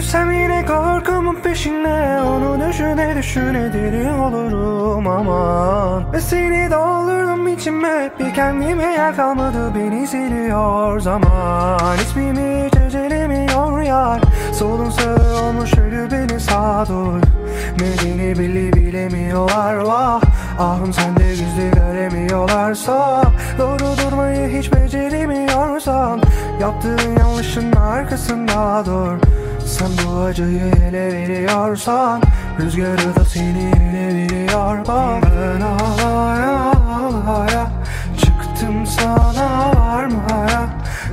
Düşsem yine korkumun peşine Onu düşüne düşüne deli olurum aman. Ve seni doldurdum içime Bir kendime yer kalmadı beni siliyor zaman. İsmimi hiç yar Solun sağı olmuş ölü beni sağdur. Nedeni bile bilemiyorlar vah. Ahım sende yüzde göremiyorlarsa Doğru durmayı hiç beceremiyorsan Yaptığın yanlışın arkasında dur Sen bu acıyı ele veriyorsan Rüzgarı da seni ele veriyor. Bak Ben ağlaya ağlaya Çıktım sana varmaya.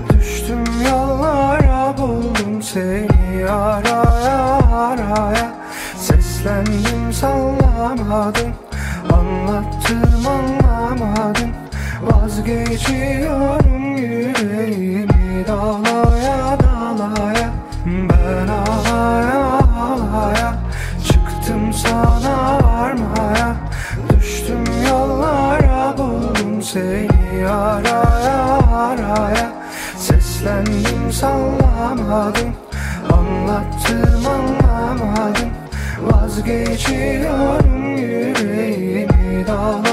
Düştüm yollara buldum seni araya araya. Seslendim sallamadım Anlattım anlamadın Vazgeçiyorum yüreğimi dalaya seni araya araya Seslendim sallamadım. Anlattım anlamadım. Vazgeçiyorum yüreğimi dalaya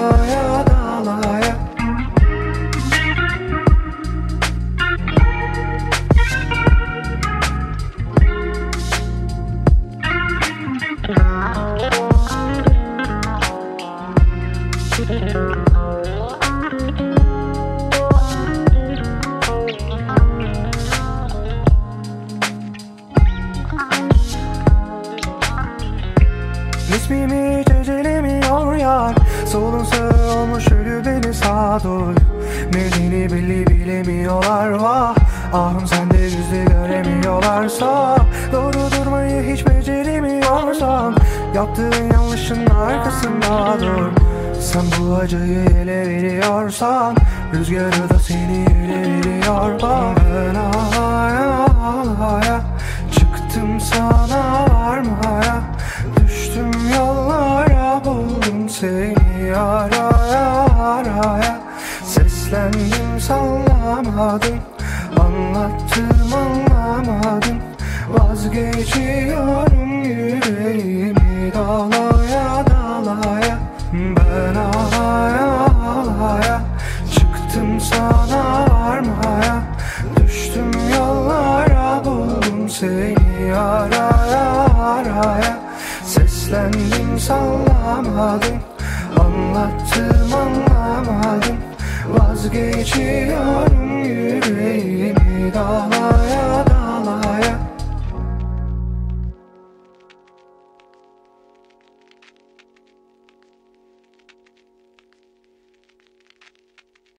İsmimi hiç ecelemiyor yar. Solun sağı olmuş ölü beni sağdur Nedeni belli bilemiyorlar. Vah! Ahım sende yüzde göremiyorlarsa. Doğru durmayı hiç beceremiyorsan Yaptığın yanlışın arkasında dur. Sen bu acıyı ele veriyorsan Rüzgarı da seni ele veriyor. Bak seni araya araya Seslendim sallamadım. Anlattım anlamadım. Vazgeçiyorum yüreğimi dalaya dalaya. Ben ağlaya ağlaya Çıktım sana varmaya. Düştüm yollara buldum seni araya araya. Seslendim sallamadım Anlattım anlamadım. Vazgeçiyorum yüreğimi dalaya